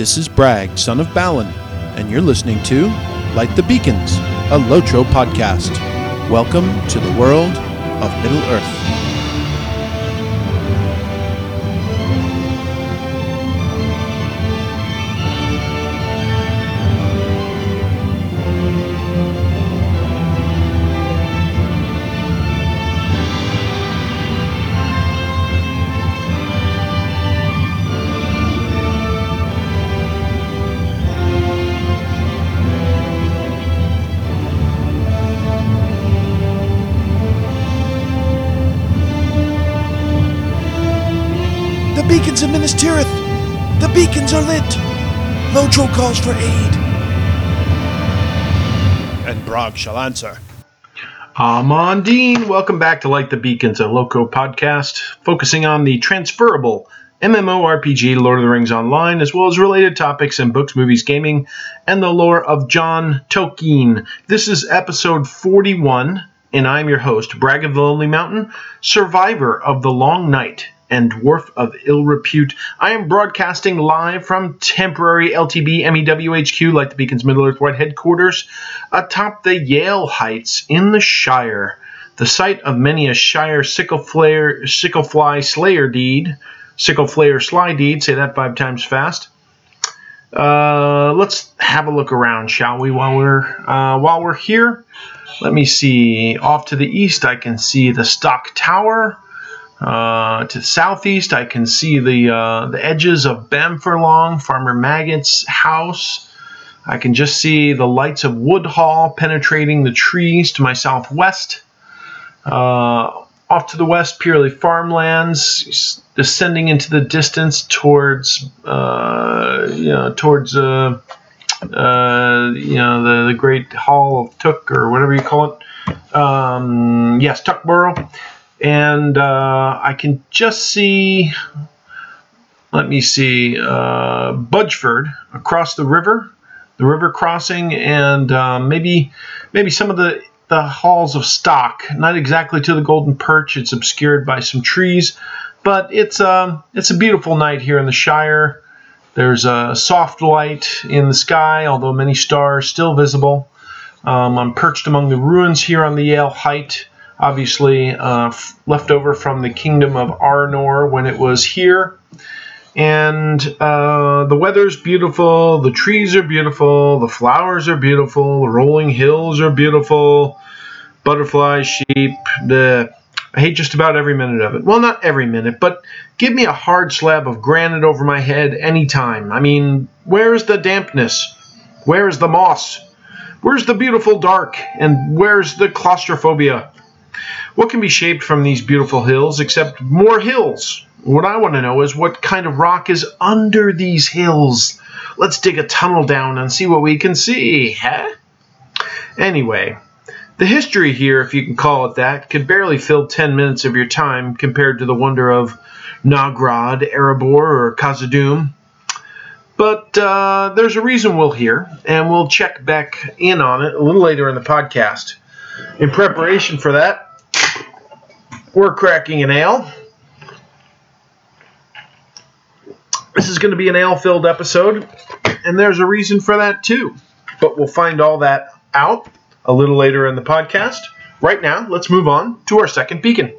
This is Bragg, son of Balin, and you're listening to Light the Beacons, a Lotro podcast. Welcome to the world of Middle Earth. Beacons are lit! Lotro calls for aid. And Bragg shall answer. I'm. Welcome back to Light the Beacons, a Lotro podcast focusing on the transferable MMORPG Lord of the Rings Online, as well as related topics in books, movies, gaming, and the lore of John Tolkien. This is episode 41, and I'm your host, Bragg of the Lonely Mountain, survivor of the Long Night and dwarf of ill repute. I am broadcasting live from temporary LTB MEWHQ, like the Beacon's Middle Earth White headquarters, atop the Yale Heights in the Shire, the site of many a Shire sickle, flare, sickle fly slayer deed, sickle flare sly deed, say that five times fast. Uh, let's have a look around, shall we? While we're uh, while we're here, let me see. Off to the east, I can see the Stock Tower. Uh, to the southeast, I can see the uh, the edges of Bamfurlong, Farmer Maggot's house. I can just see the lights of Woodhall penetrating the trees to my southwest. Uh, off to the west, purely farmlands, descending into the distance towards uh, you know towards uh, you know the, the Great Hall of Took or whatever you call it. Um, yes, Tuckborough and uh, I can just see. Let me see, uh, Budgeford across the river, the river crossing, and uh, maybe maybe some of the the halls of stock. Not exactly to the Golden Perch; it's obscured by some trees, but it's um it's a beautiful night here in the Shire. There's a soft light in the sky, although many stars still visible. Um, I'm perched among the ruins here on the Yale Height obviously uh, left over from the kingdom of Arnor when it was here. And uh, the weather's beautiful, the trees are beautiful, the flowers are beautiful, the rolling hills are beautiful, butterflies, sheep, the. I hate just about every minute of it. Well, not every minute, but give me a hard slab of granite over my head anytime. I mean, where's the dampness? Where's the moss? Where's the beautiful dark? And where's the claustrophobia? What can be shaped from these beautiful hills except more hills? What I want to know is what kind of rock is under these hills. Let's dig a tunnel down and see what we can see, huh? Anyway, the history here, if you can call it that, could barely fill 10 minutes of your time compared to the wonder of Nogrod, Erebor, or Khazad-dûm. But uh, there's a reason we'll hear, and we'll check back in on it a little later in the podcast. In preparation for that, we're cracking an ale. This is going to be an ale filled episode, and there's a reason for that too. But we'll find all that out a little later in the podcast. Right now, let's move on to our second beacon.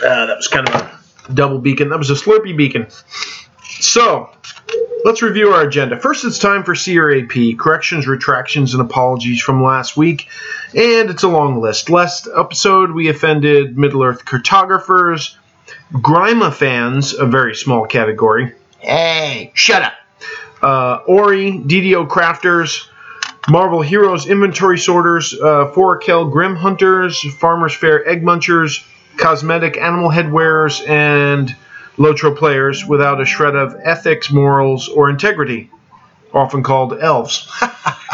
Uh, that was kind of a double beacon. That was a slurpy beacon. So, Let's review our agenda. First, it's time for CRAP corrections, retractions, and apologies from last week. And it's a long list. Last episode, we offended Middle Earth cartographers, Grima fans, a very small category. Hey, shut up. Uh, Ori, DDO crafters, Marvel Heroes inventory sorters, uh, Forochel Grim Hunters, Farmers Fair Egg Munchers, Cosmetic Animal Head Wearers, and Lotro players without a shred of ethics, morals, or integrity, often called elves.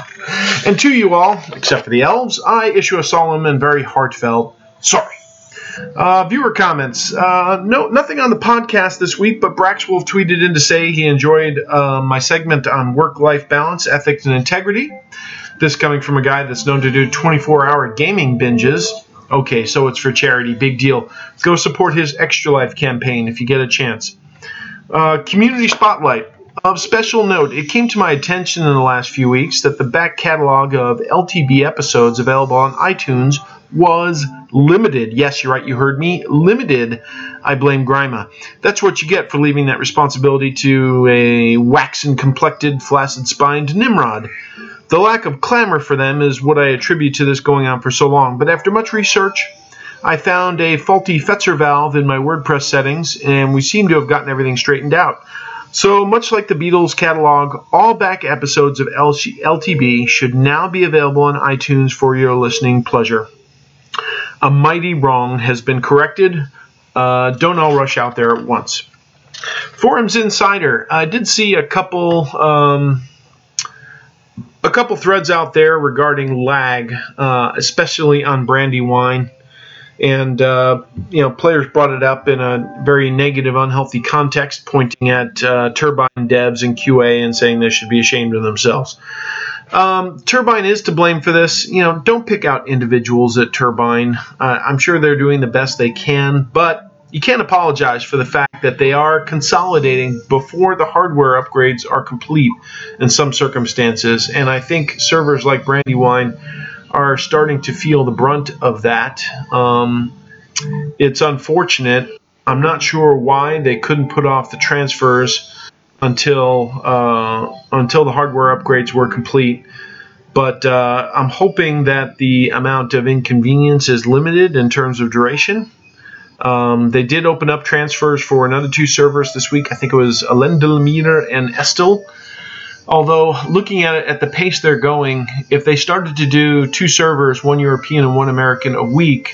and to you all, except for the elves, I issue a solemn and very heartfelt sorry. Uh, viewer comments. Uh, no, nothing on the podcast this week, but Braxwolf tweeted in to say he enjoyed uh, my segment on work-life balance, ethics, and integrity. This coming from a guy that's known to do 24-hour gaming binges. Okay, so it's for charity. Big deal. Go support his Extra Life campaign if you get a chance. Uh, community Spotlight. Of special note, it came to my attention in the last few weeks that the back catalog of LTB episodes available on iTunes was limited. Yes, you're right, you heard me. Limited. I blame Grima. That's what you get for leaving that responsibility to a waxen complected, flaccid spined Nimrod. The lack of clamor for them is what I attribute to this going on for so long, but after much research, I found a faulty Fetzer valve in my WordPress settings, and we seem to have gotten everything straightened out. So, much like the Beatles catalog, all back episodes of LTB should now be available on iTunes for your listening pleasure. A mighty wrong has been corrected. Uh, don't all rush out there at once. Forums Insider. I did see a couple. Um, a couple threads out there regarding lag, uh, especially on Brandywine and uh, you know players brought it up in a very negative, unhealthy context, pointing at uh, Turbine devs and QA and saying they should be ashamed of themselves. Um, Turbine is to blame for this. You know, don't pick out individuals at Turbine. Uh, I'm sure they're doing the best they can, but you can't apologize for the fact that they are consolidating before the hardware upgrades are complete in some circumstances. And I think servers like Brandywine are starting to feel the brunt of that. Um, it's unfortunate. I'm not sure why they couldn't put off the transfers until uh, until the hardware upgrades were complete. But uh, I'm hoping that the amount of inconvenience is limited in terms of duration. Um, they did open up transfers for another two servers this week. I think it was Elendilmir and Estel. Although looking at it at the pace they're going, if they started to do two servers, one European and one American, a week,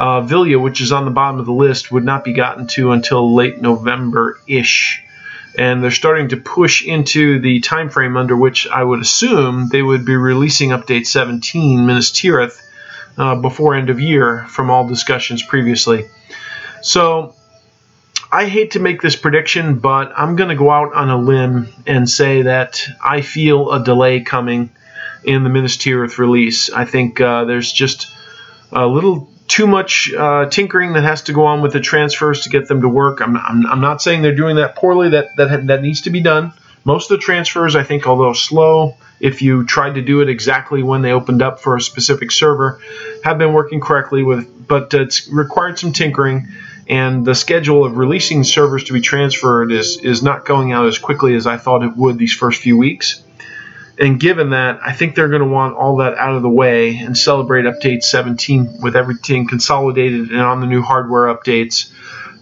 uh, which is on the bottom of the list, would not be gotten to until late November ish. And they're starting to push into the time frame under which I would assume they would be releasing update 17, Minas Tirith, uh, before end of year from all discussions previously. So I hate to make this prediction, but I'm going to go out on a limb and say that I feel a delay coming in the Minas Tirith release. I think uh, there's just a little too much uh, tinkering that has to go on with the transfers to get them to work. I'm, I'm, I'm not saying they're doing that poorly. That, that that needs to be done. Most of the transfers, I think, although slow, if you tried to do it exactly when they opened up for a specific server, have been working correctly with. But it's required some tinkering and the schedule of releasing servers to be transferred is is not going out as quickly as I thought it would these first few weeks. And given that, I think they're going to want all that out of the way and celebrate update 17 with everything consolidated and on the new hardware updates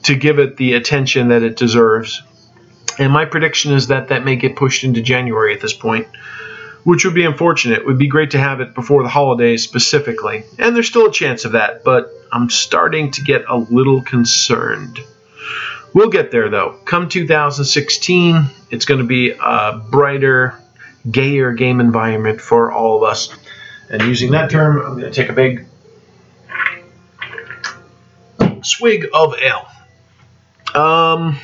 to give it the attention that it deserves. And my prediction is that that may get pushed into January at this point, which would be unfortunate. It would be great to have it before the holidays specifically. And there's still a chance of that, but I'm starting to get a little concerned. We'll get there though. Come 2016, it's going to be a brighter, gayer game environment for all of us. And using that term, I'm going to take a big swig of ale. Um,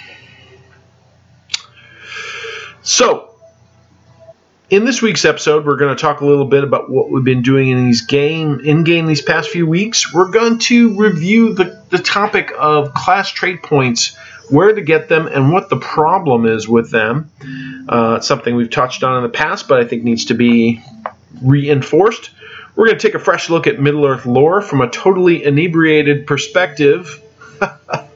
so, in this week's episode, we're going to talk a little bit about what we've been doing in these game in game these past few weeks. We're going to review the, the topic of class trait points, where to get them, and what the problem is with them. Uh, something we've touched on in the past, but I think needs to be reinforced. We're going to take a fresh look at Middle Earth lore from a totally inebriated perspective.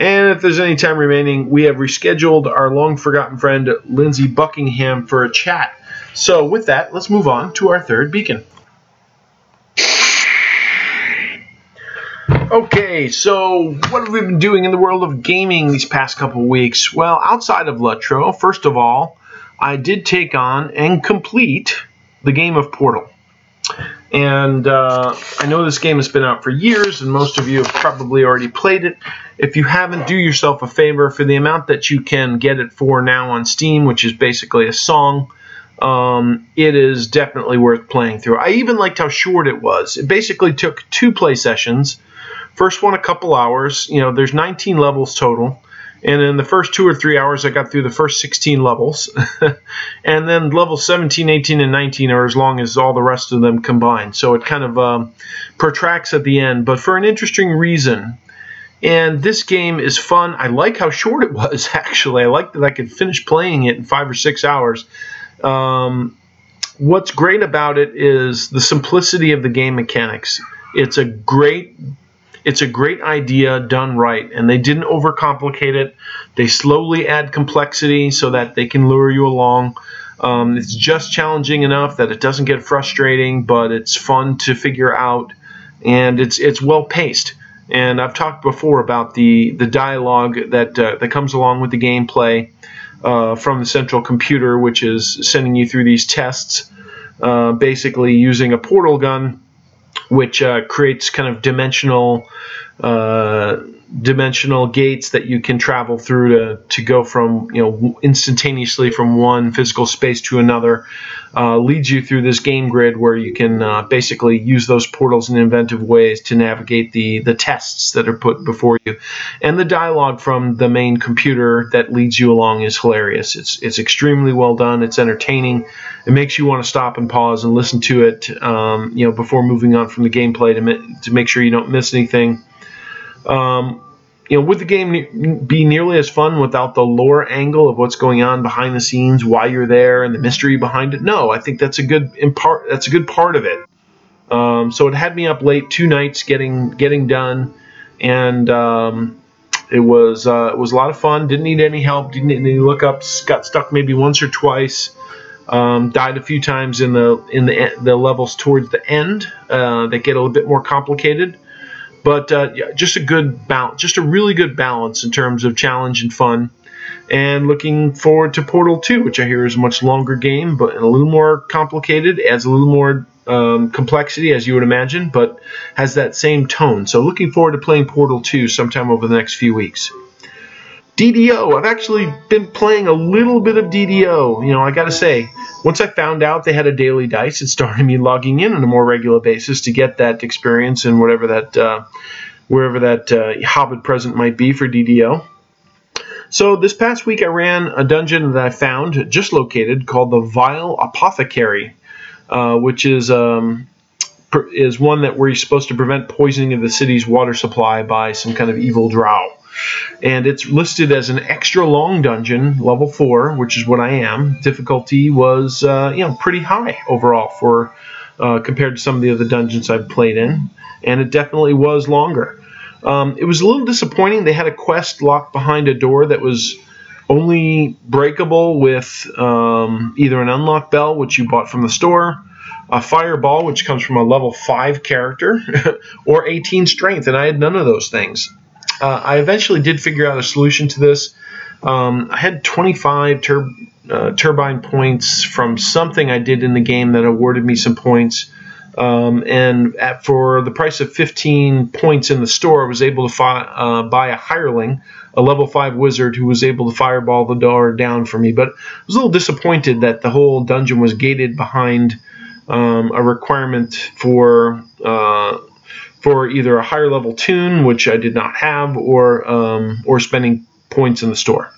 and if there's any time remaining, we have rescheduled our long forgotten friend Lindsey Buckingham for a chat. So, with that, let's move on to our third beacon. Okay, so what have we been doing in the world of gaming these past couple weeks? Well, outside of Lotro, first of all, I did take on and complete the game of Portal. And uh, I know this game has been out for years, and most of you have probably already played it. If you haven't, do yourself a favor for the amount that you can get it for now on Steam, which is basically a song. Um, it is definitely worth playing through. I even liked how short it was. It basically took two play sessions. First one a couple hours. You know, there's 19 levels total. And in the first two or three hours, I got through the first 16 levels. and then levels 17, 18, and 19 are as long as all the rest of them combined. So it kind of um, protracts at the end, but for an interesting reason. And this game is fun. I like how short it was, actually. I like that I could finish playing it in five or six hours. Um, what's great about it is the simplicity of the game mechanics. It's a great it's a great idea done right, and they didn't overcomplicate it. They slowly add complexity so that they can lure you along. Um, it's just challenging enough that it doesn't get frustrating, but it's fun to figure out, and it's it's well paced. And I've talked before about the the dialogue that uh, that comes along with the gameplay uh, from the central computer, which is sending you through these tests, uh, basically using a portal gun which uh, creates kind of dimensional uh, dimensional gates that you can travel through to, to go from you know instantaneously from one physical space to another uh, leads you through this game grid where you can uh, basically use those portals in inventive ways to navigate the the tests that are put before you. And the dialogue from the main computer that leads you along is hilarious. It's it's extremely well done. It's entertaining. It makes you want to stop and pause and listen to it um, you know before moving on from the gameplay to, to make sure you don't miss anything um, you know, would the game be nearly as fun without the lore angle of what's going on behind the scenes, why you're there, and the mystery behind it? No, I think that's a good part. That's a good part of it. Um, so it had me up late two nights getting getting done, and um, it was uh, it was a lot of fun. Didn't need any help. Didn't need any lookups. Got stuck maybe once or twice. Um, died a few times in the in the the levels towards the end uh, that get a little bit more complicated. But uh, yeah, just a good balance, just a really good balance in terms of challenge and fun. And looking forward to Portal 2, which I hear is a much longer game, but a little more complicated, adds a little more um, complexity, as you would imagine, but has that same tone. So looking forward to playing Portal 2 sometime over the next few weeks. DDO. I've actually been playing a little bit of DDO. You know, I got to say, once I found out they had a daily dice, it started me logging in on a more regular basis to get that experience and whatever that, uh, wherever that uh, Hobbit present might be for DDO. So this past week I ran a dungeon that I found just located called the Vile Apothecary, uh, which is um, is one that you're supposed to prevent poisoning of the city's water supply by some kind of evil drow and it's listed as an extra long dungeon, level four, which is what I am. Difficulty was uh, you know pretty high overall for uh, compared to some of the other dungeons I've played in, and it definitely was longer. Um, it was a little disappointing. They had a quest locked behind a door that was only breakable with um, either an unlock bell, which you bought from the store, a fireball, which comes from a level 5 character, or 18 strength, and I had none of those things uh, I eventually did figure out a solution to this. Um, I had 25 tur- uh, turbine points from something I did in the game that awarded me some points. Um, and at, for the price of 15 points in the store, I was able to fi- uh, buy a hireling, a level 5 wizard who was able to fireball the door down for me. But I was a little disappointed that the whole dungeon was gated behind um, a requirement for uh, for either a higher level tune, which I did not have, or um, or spending points in the store.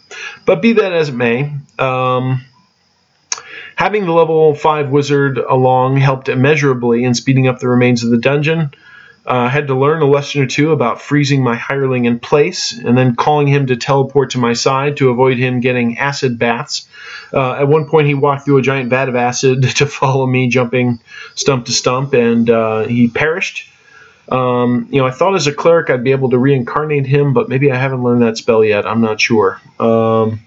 But be that as it may, um, having the level five wizard along helped immeasurably in speeding up the remains of the dungeon. Uh, I had to learn a lesson or two about freezing my hireling in place and then calling him to teleport to my side to avoid him getting acid baths. Uh, at one point, he walked through a giant vat of acid to follow me, jumping stump to stump, and uh, he perished. Um, you know, I thought as a cleric I'd be able to reincarnate him, but maybe I haven't learned that spell yet. I'm not sure. Um,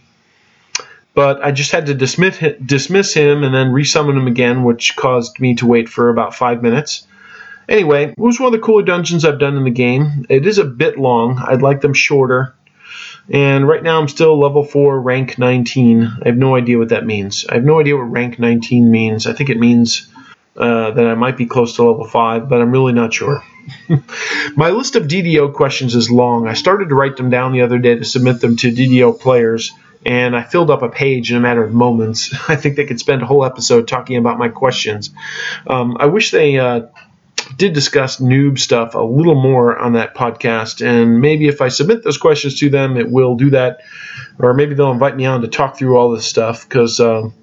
but I just had to dismiss dismiss him and then resummon him again, which caused me to wait for about five minutes. Anyway, it was one of the cooler dungeons I've done in the game. It is a bit long. I'd like them shorter. And right now I'm still level 4, rank 19. I have no idea what that means. I have no idea what rank 19 means. I think it means uh, that I might be close to level 5, but I'm really not sure. My list of DDO questions is long. I started to write them down the other day to submit them to DDO players, and I filled up a page in a matter of moments. I think they could spend a whole episode talking about my questions. Um, I wish they uh, did discuss noob stuff a little more on that podcast, and maybe if I submit those questions to them, it will do that, or maybe they'll invite me on to talk through all this stuff because um,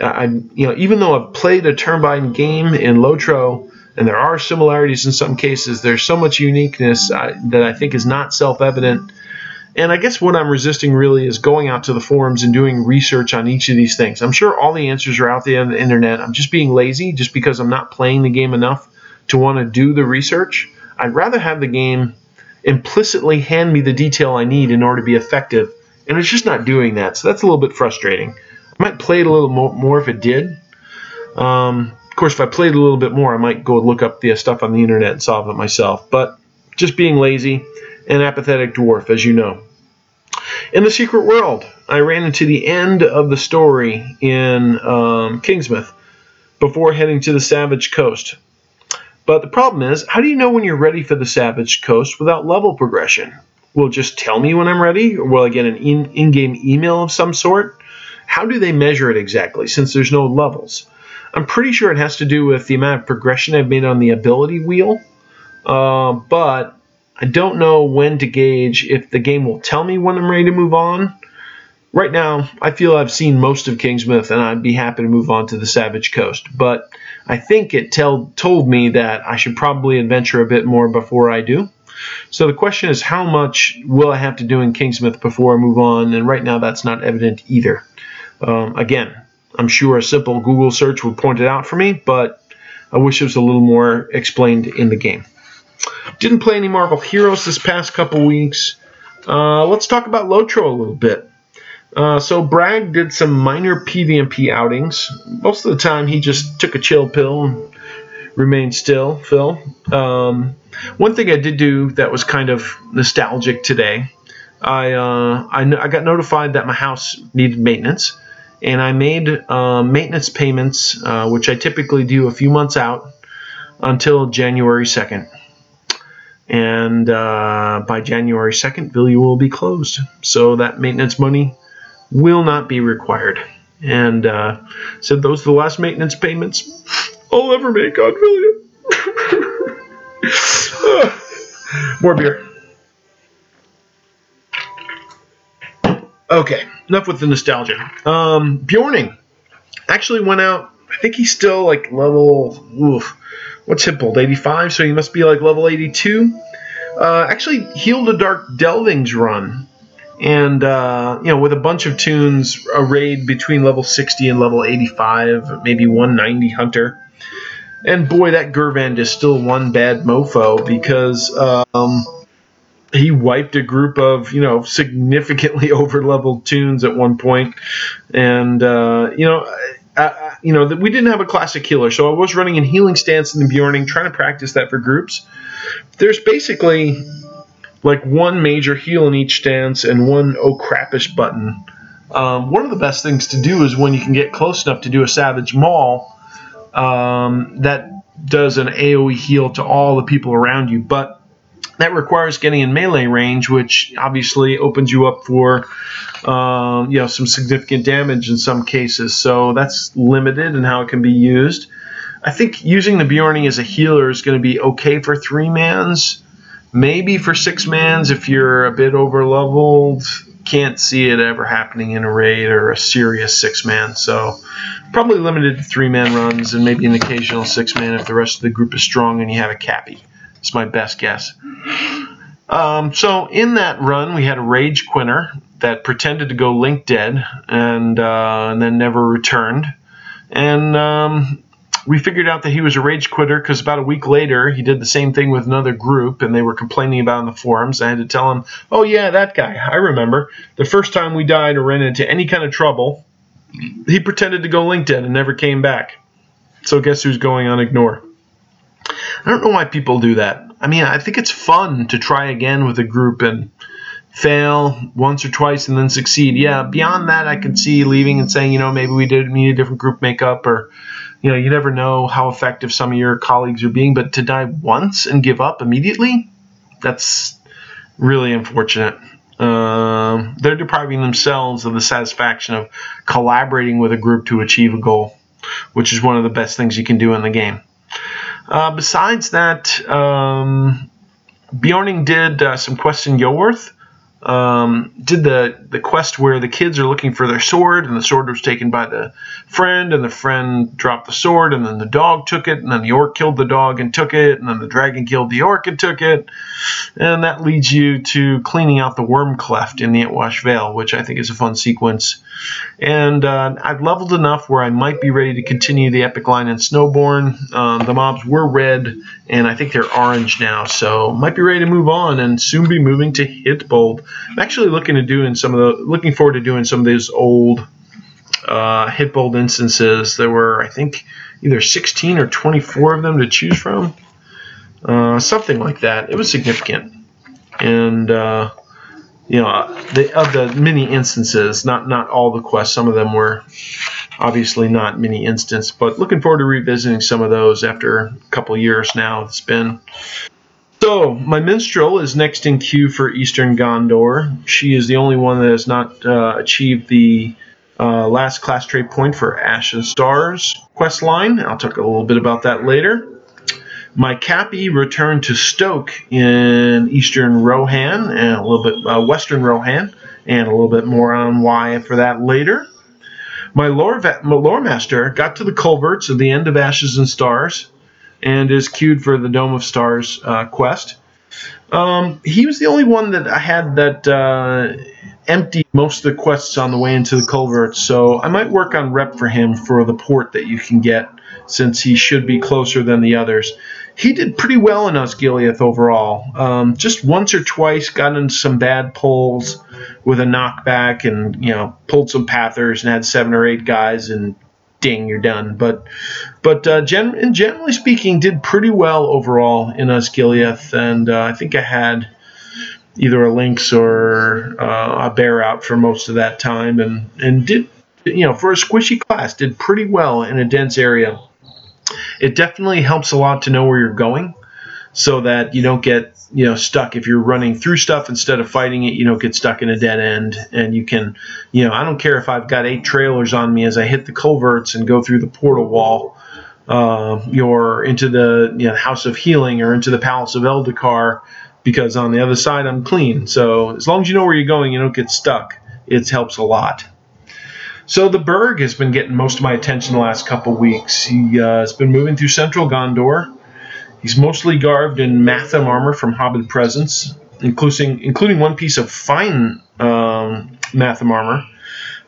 I, you know, even though I've played a turbine game in Lotro, and there are similarities in some cases, there's so much uniqueness uh, that I think is not self-evident. And I guess what I'm resisting really is going out to the forums and doing research on each of these things. I'm sure all the answers are out there on the internet. I'm just being lazy just because I'm not playing the game enough to want to do the research. I'd rather have the game implicitly hand me the detail I need in order to be effective, and it's just not doing that. So that's a little bit frustrating. I might play it a little more, more if it did. Um, of course, if I played a little bit more, I might go look up the stuff on the internet and solve it myself. But just being lazy and apathetic dwarf, as you know. In the secret world, I ran into the end of the story in um, Kingsmouth before heading to the Savage Coast. But the problem is, how do you know when you're ready for the Savage Coast without level progression? Will just tell me when I'm ready, or will I get an in game email of some sort? How do they measure it exactly since there's no levels? I'm pretty sure it has to do with the amount of progression I've made on the ability wheel, uh, but I don't know when to gauge if the game will tell me when I'm ready to move on. Right now, I feel I've seen most of Kingsmouth and I'd be happy to move on to the Savage Coast, but I think it tell, told me that I should probably adventure a bit more before I do. So the question is, how much will I have to do in Kingsmouth before I move on? And right now, that's not evident either. Um, again, I'm sure a simple Google search would point it out for me, but I wish it was a little more explained in the game. Didn't play any Marvel Heroes this past couple weeks. Uh, let's talk about Lotro a little bit. Uh, so Bragg did some minor PvP outings. Most of the time, he just took a chill pill and remained still. Phil. Um, one thing I did do that was kind of nostalgic today. I, uh, I, I got notified that my house needed maintenance and I made uh, maintenance payments, uh, which I typically do a few months out until January 2nd. And uh, by January 2nd, Vilya will be closed. So that maintenance money will not be required. And uh, said those are the last maintenance payments I'll ever make on Vilya. More beer. Okay, enough with the nostalgia. Um, Beorning actually went out. I think he's still like level. Oof, what's hit pulled? 85, so he must be like level 82. Uh, actually, healed a Dark Delvings run, and uh, you know, with a bunch of tunes, a raid between level 60 and level 85, maybe 190 Hunter. And boy, that Gurvand is still one bad mofo because. Um, he wiped a group of you know significantly over leveled tunes at one point, and uh, you know. I, you know that we didn't have a classic healer, so I was running in healing stance in the Beorning, trying to practice that for groups. There's basically like one major heal in each stance and one oh crapish button. Um, one of the best things to do is when you can get close enough to do a Savage Maul um, that does an AoE heal to all the people around you, but that requires getting in melee range, which obviously opens you up for um, you know some significant damage in some cases. So that's limited in how it can be used. I think using the Beorning as a healer is going to be okay for three mans, maybe for six mans if you're a bit over leveled. Can't see it ever happening in a raid or a serious six man. So probably limited to three man runs and maybe an occasional six man if the rest of the group is strong and you have a cappy. It's my best guess. Um, so in that run, we had a Rage Quinner that pretended to go Link dead and, uh, and then never returned. And um, we figured out that he was a rage quitter because about a week later he did the same thing with another group and they were complaining about in the forums. I had to tell him, "Oh yeah, that guy. I remember. The first time we died or ran into any kind of trouble, he pretended to go LinkedIn and never came back. So guess who's going on ignore?" I don't know why people do that. I mean, I think it's fun to try again with a group and fail once or twice and then succeed. Yeah, beyond that, I could see leaving and saying, you know, maybe we did need a different group makeup or, you know, you never know how effective some of your colleagues are being. But to die once and give up immediately, that's really unfortunate. Uh, they're depriving themselves of the satisfaction of collaborating with a group to achieve a goal, which is one of the best things you can do in the game. Uh, besides that, um, Beorning did uh, some quests in Yoworth um, did the the quest where the kids are looking for their sword, and the sword was taken by the friend, and the friend dropped the sword, and then the dog took it, and then the orc killed the dog and took it, and then the dragon killed the orc and took it, and that leads you to cleaning out the worm cleft in the Etwash Vale, which I think is a fun sequence. And uh, I've leveled enough where I might be ready to continue the epic line in Snowbourn. Um, the mobs were red, and I think they're orange now, so might be ready to move on and soon be moving to Hytbold. I'm actually looking to doing some of the looking forward to doing some of these old uh, Hytbold instances. There were, I think, either 16 or 24 of them to choose from, uh, something like that. It was significant, and uh, you know, the, of the many instances, not not all the quests. Some of them were obviously not many instances, but looking forward to revisiting some of those after a couple years now. It's been so, my minstrel is next in queue for Eastern Gondor. She is the only one that has not uh, achieved the uh, last class trait point for Ash and Stars quest line. I'll talk a little bit about that later. My Cappy returned to Stoke in Eastern Rohan and a little bit uh, Western Rohan, and a little bit more on why for that later. My lore, my lore master got to the culverts at the end of Ashes and Stars and is queued for the Dome of Stars uh, quest. Um, he was the only one that I had that uh, emptied most of the quests on the way into the culvert, so I might work on rep for him for the port that you can get, since he should be closer than the others. He did pretty well in Osgiliath overall. Um, just once or twice got into some bad pulls with a knockback and, you know, pulled some pathers and had seven or eight guys and ding, you're done. But but uh, gen- generally speaking, did pretty well overall in us Osgiliath, and uh, I think I had either a lynx or uh, a bear out for most of that time, and and did you know for a squishy class did pretty well in a dense area. It definitely helps a lot to know where you're going, so that you don't get you know stuck. If you're running through stuff instead of fighting it you don't get stuck in a dead end. And you can you know i don't care if i've got eight trailers on me as i hit the culverts and go through the portal wall uh, you're into the you know, house of healing or into the palace of eldakar because on the other side i'm clean. So as long as you know where you're going you don't get stuck. It helps a lot. So the Burg has been getting most of my attention the last couple weeks. He uh, has been moving through central Gondor. He's mostly garbed in Matham armor from Hobbit Presence, including including one piece of fine um, Matham armor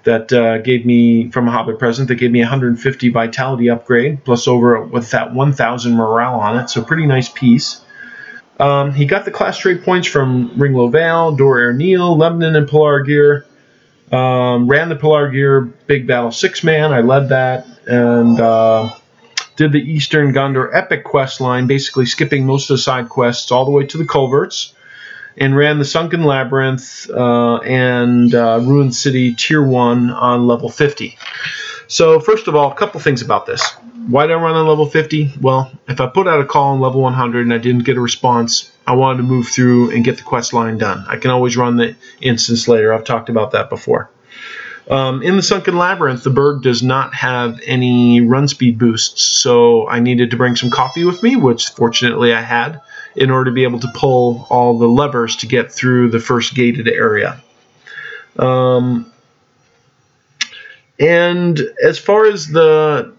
that uh, gave me from a Hobbit present that gave me 150 vitality upgrade plus over with that 1,000 morale on it. So pretty nice piece. Um, he got the class trait points from Ringló Vale, Dor Erniel, Lebennin, and Pelargir. Um, ran the Pelargir Big Battle six man. I led that and. Uh, did the Eastern Gondor Epic quest line, basically skipping most of the side quests all the way to the culverts, and ran the Sunken Labyrinth uh, and uh, Ruined City Tier 1 on level 50. So, first of all, a couple things about this. Why did I run on level 50? Well, if I put out a call on level 100 and I didn't get a response, I wanted to move through and get the quest line done. I can always run the instance later. I've talked about that before. Um, in the Sunken Labyrinth, the Burg does not have any run speed boosts, so I needed to bring some coffee with me, which fortunately I had, in order to be able to pull all the levers to get through the first gated area. Um, and as far as the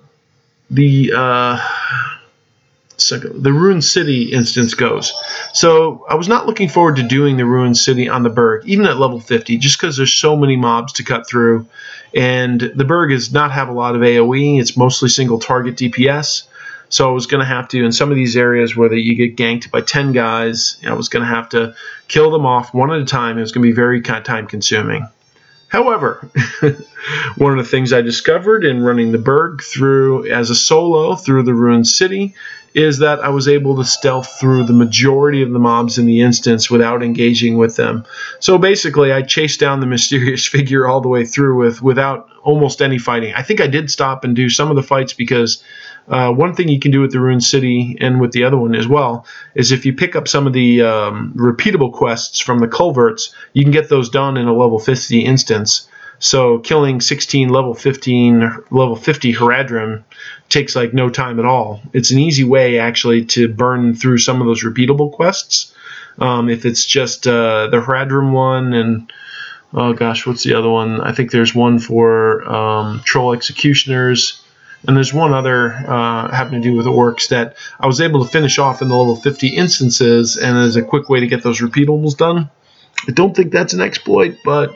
the uh, the Ruined City instance goes. So I was not looking forward to doing the Ruined City on the Burg, even at level 50, just because there's so many mobs to cut through. And the Burg does not have a lot of AoE, it's mostly single target DPS. So I was going to have to, in some of these areas where you get ganked by 10 guys, I was going to have to kill them off one at a time. It was going to be very time consuming. However, one of the things I discovered in running the Burg through as a solo through the ruined city is that I was able to stealth through the majority of the mobs in the instance without engaging with them. So basically, I chased down the mysterious figure all the way through with without almost any fighting. I think I did stop and do some of the fights because uh, one thing you can do with the Ruined City and with the other one as well is if you pick up some of the um, repeatable quests from the culverts, you can get those done in a level 50 instance. So killing 16 level 15 level 50 Haradrim takes like no time at all. It's an easy way actually to burn through some of those repeatable quests. Um, if it's just uh, the Haradrim one and oh gosh, what's the other one? I think there's one for um, Troll Executioners, and there's one other uh, having to do with orcs that I was able to finish off in the level 50 instances, and as a quick way to get those repeatables done. I don't think that's an exploit, but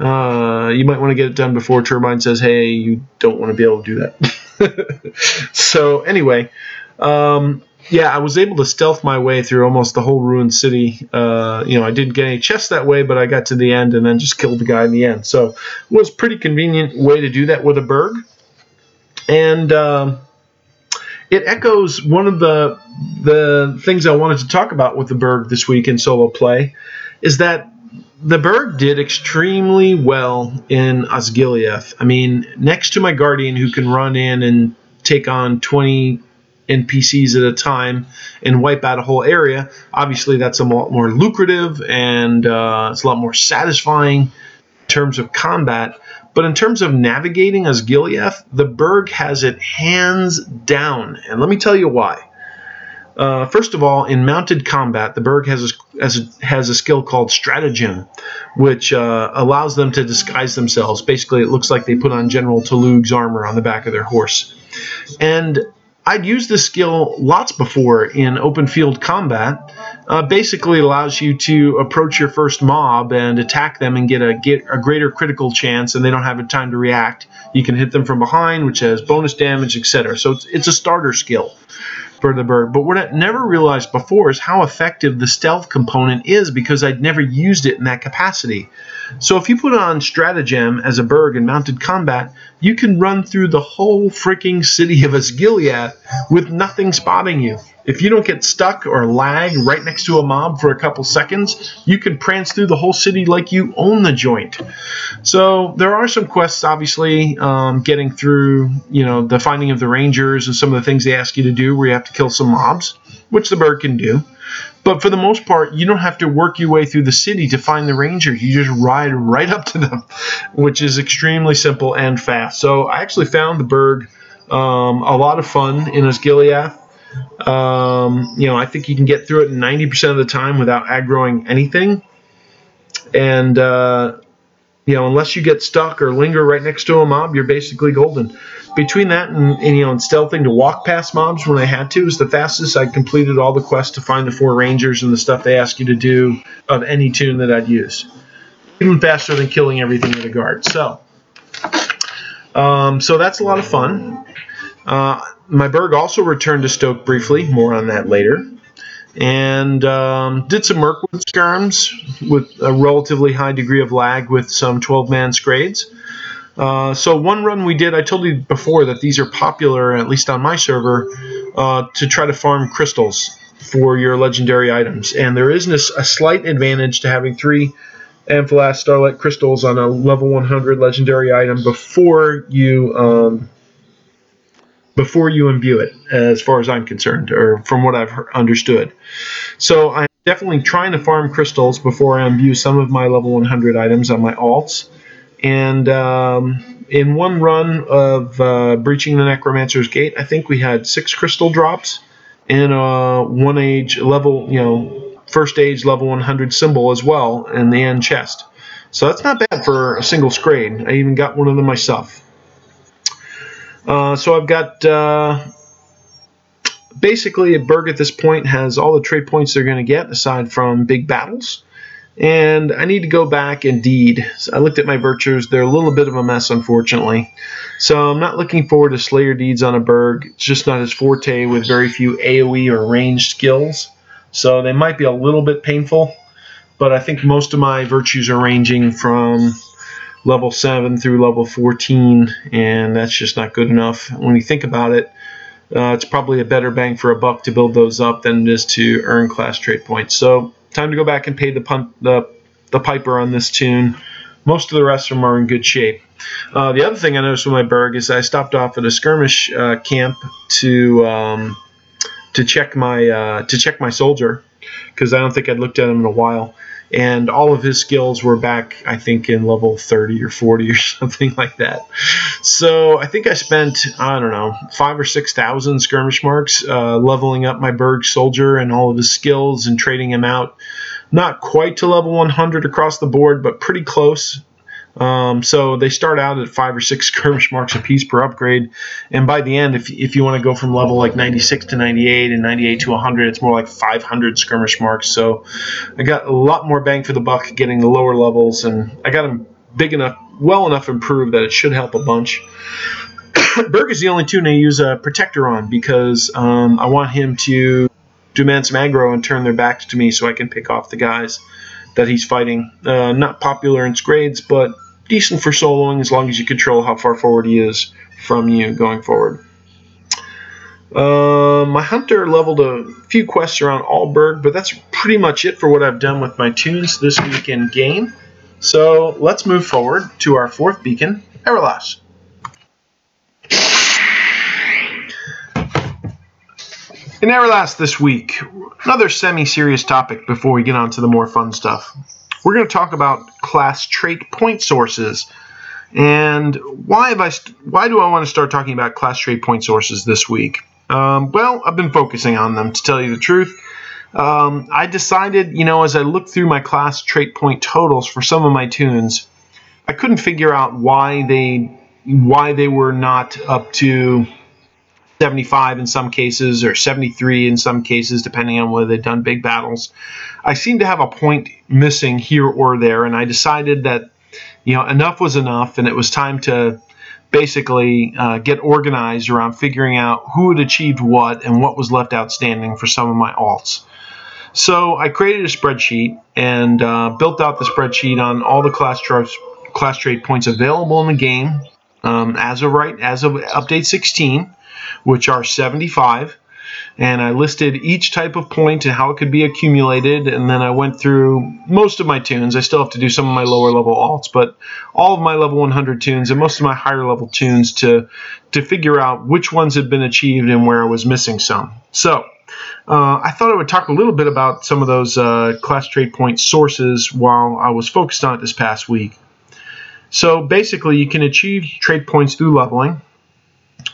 uh, you might want to get it done before Turbine says, "Hey, you don't want to be able to do that." so anyway, um, yeah, I was able to stealth my way through almost the whole ruined city. Uh, you know, I didn't get any chests that way, but I got to the end and then just killed the guy in the end. So it was pretty convenient way to do that with a burg, and um, it echoes one of the the things I wanted to talk about with the burg this week in solo play, is that the Burg did extremely well in Osgiliath. I mean, next to my Guardian, who can run in and take on 20 NPCs at a time and wipe out a whole area, obviously that's a lot more lucrative and uh, it's a lot more satisfying in terms of combat. But in terms of navigating Osgiliath, the Burg has it hands down. And let me tell you why. Uh, first of all, in mounted combat, the Burg has a, has a, has a skill called Stratagem, which uh, allows them to disguise themselves. Basically, it looks like they put on General Talug's armor on the back of their horse. And I'd used this skill lots before in open field combat. Uh, basically, allows you to approach your first mob and attack them and get a get a greater critical chance, and they don't have a time to react. You can hit them from behind, which has bonus damage, etc. So it's, it's a starter skill for the bird. But what I never realized before is how effective the stealth component is because I'd never used it in that capacity. So if you put on Stratagem as a Burg in mounted combat, you can run through the whole freaking city of Osgiliath with nothing spotting you. If you don't get stuck or lag right next to a mob for a couple seconds, you can prance through the whole city like you own the joint. So there are some quests, obviously, um, getting through, you know, the finding of the rangers and some of the things they ask you to do, where you have to kill some mobs, which the Burg can do. But for the most part, you don't have to work your way through the city to find the rangers. You just ride right up to them, which is extremely simple and fast. So I actually found the Burg um, a lot of fun in Osgiliath. Um, you know, I think you can get through it 90% of the time without aggroing anything. And, uh, you know, unless you get stuck or linger right next to a mob, you're basically golden. Between that and, and you know, and stealthing to walk past mobs when I had to is the fastest I completed all the quests to find the four rangers and the stuff they ask you to do of any tune that I'd use. Even faster than killing everything with a guard. So, um, so that's a lot of fun. Uh, my Burg also returned to Stoke briefly. More on that later. And um, did some Mirkwood skirms with a relatively high degree of lag with some 12 man scrades. Uh, so one run we did, I told you before that these are popular, at least on my server, uh, to try to farm crystals for your legendary items. And there is a slight advantage to having three Anfalas Starlight crystals on a level 100 legendary item before you um, before you imbue it, as far as I'm concerned, or from what I've understood. So I'm definitely trying to farm crystals before I imbue some of my level 100 items on my alts. And um, in one run of uh, breaching the Necromancer's Gate, I think we had six crystal drops in a one age level, you know, first age level 100 symbol as well in the end chest. So that's not bad for a single scrade. I even got one of them myself. Uh, so I've got uh, basically a Burg at this point has all the trait points they're going to get aside from big battles. And I need to go back and deed. So I looked at my virtues. They're a little bit of a mess, unfortunately. So I'm not looking forward to Slayer deeds on a Burg. It's just not his forte with very few AoE or ranged skills. So they might be a little bit painful. But I think most of my virtues are ranging from level 7 through level 14, and that's just not good enough. When you think about it, uh, it's probably a better bang for a buck to build those up than it is to earn class trait points. So, time to go back and pay the, pun- the, the piper on this tune. Most of the rest of them are in good shape. Uh, the other thing I noticed with my Burg is I stopped off at a skirmish uh, camp to um, to check my uh, to check my soldier because I don't think I'd looked at him in a while. And all of his skills were back, I think, in level 30 or 40 or something like that. So I think I spent, I don't know, five or 6,000 skirmish marks uh, leveling up my Burg soldier and all of his skills and trading him out. Not quite to level 100 across the board, but pretty close. Um, so they start out at five or six skirmish marks a piece per upgrade, and by the end, if, if you want to go from level like 96 to 98 and 98 to 100, it's more like 500 skirmish marks. So I got a lot more bang for the buck getting the lower levels, and I got them big enough, well enough improved that it should help a bunch. Burg is the only tune I use a protector on because um, I want him to demand some aggro and turn their backs to me so I can pick off the guys that he's fighting. Uh, not popular in grades, but decent for soloing as long as you control how far forward he is from you going forward. Uh, my hunter leveled a few quests around Aldburg, but that's pretty much it for what I've done with my tunes this week in game. So let's move forward to our fourth beacon, Erelas. In Erelas this week, another semi serious topic before we get on to the more fun stuff we're going to talk about class trait point sources. And why have I? Why do I want to start talking about class trait point sources this week? Um, well, I've been focusing on them to tell you the truth. Um, I decided, you know, as I looked through my class trait point totals for some of my tunes, I couldn't figure out why they why they were not up to 75 in some cases or 73 in some cases, depending on whether they've done big battles. I seem to have a point missing here or there, and I decided that you know enough was enough, and it was time to basically uh, get organized around figuring out who had achieved what and what was left outstanding for some of my alts. So I created a spreadsheet and uh, built out the spreadsheet on all the class charts, class trait points available in the game um, as of right as of update 16 which are 75. And I listed each type of point and how it could be accumulated. And then I went through most of my tunes. I still have to do some of my lower level alts, but all of my level 100 tunes and most of my higher level tunes to, to figure out which ones had been achieved and where I was missing some. So, uh, I thought I would talk a little bit about some of those uh, class trait point sources while I was focused on it this past week. So basically, you can achieve trait points through leveling.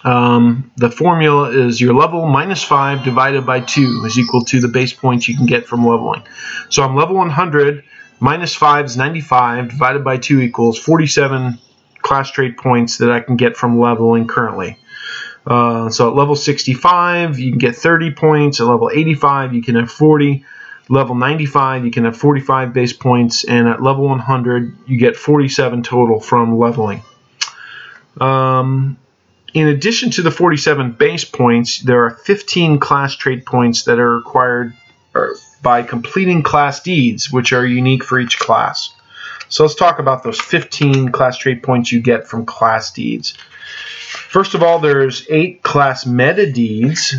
Um, the formula is your level minus 5 divided by 2 is equal to the base points you can get from leveling. So I'm level 100, minus 5 is 95, divided by 2 equals 47 class trait points that I can get from leveling currently. Uh, so at level 65, you can get 30 points. At level 85, you can have 40. Level 95, you can have 45 base points. And at level 100, you get 47 total from leveling. Um, in addition to the 47 base points, there are 15 class trait points that are required by completing class deeds, which are unique for each class. So let's talk about those 15 class trait points you get from class deeds. First of all, there's eight class meta deeds,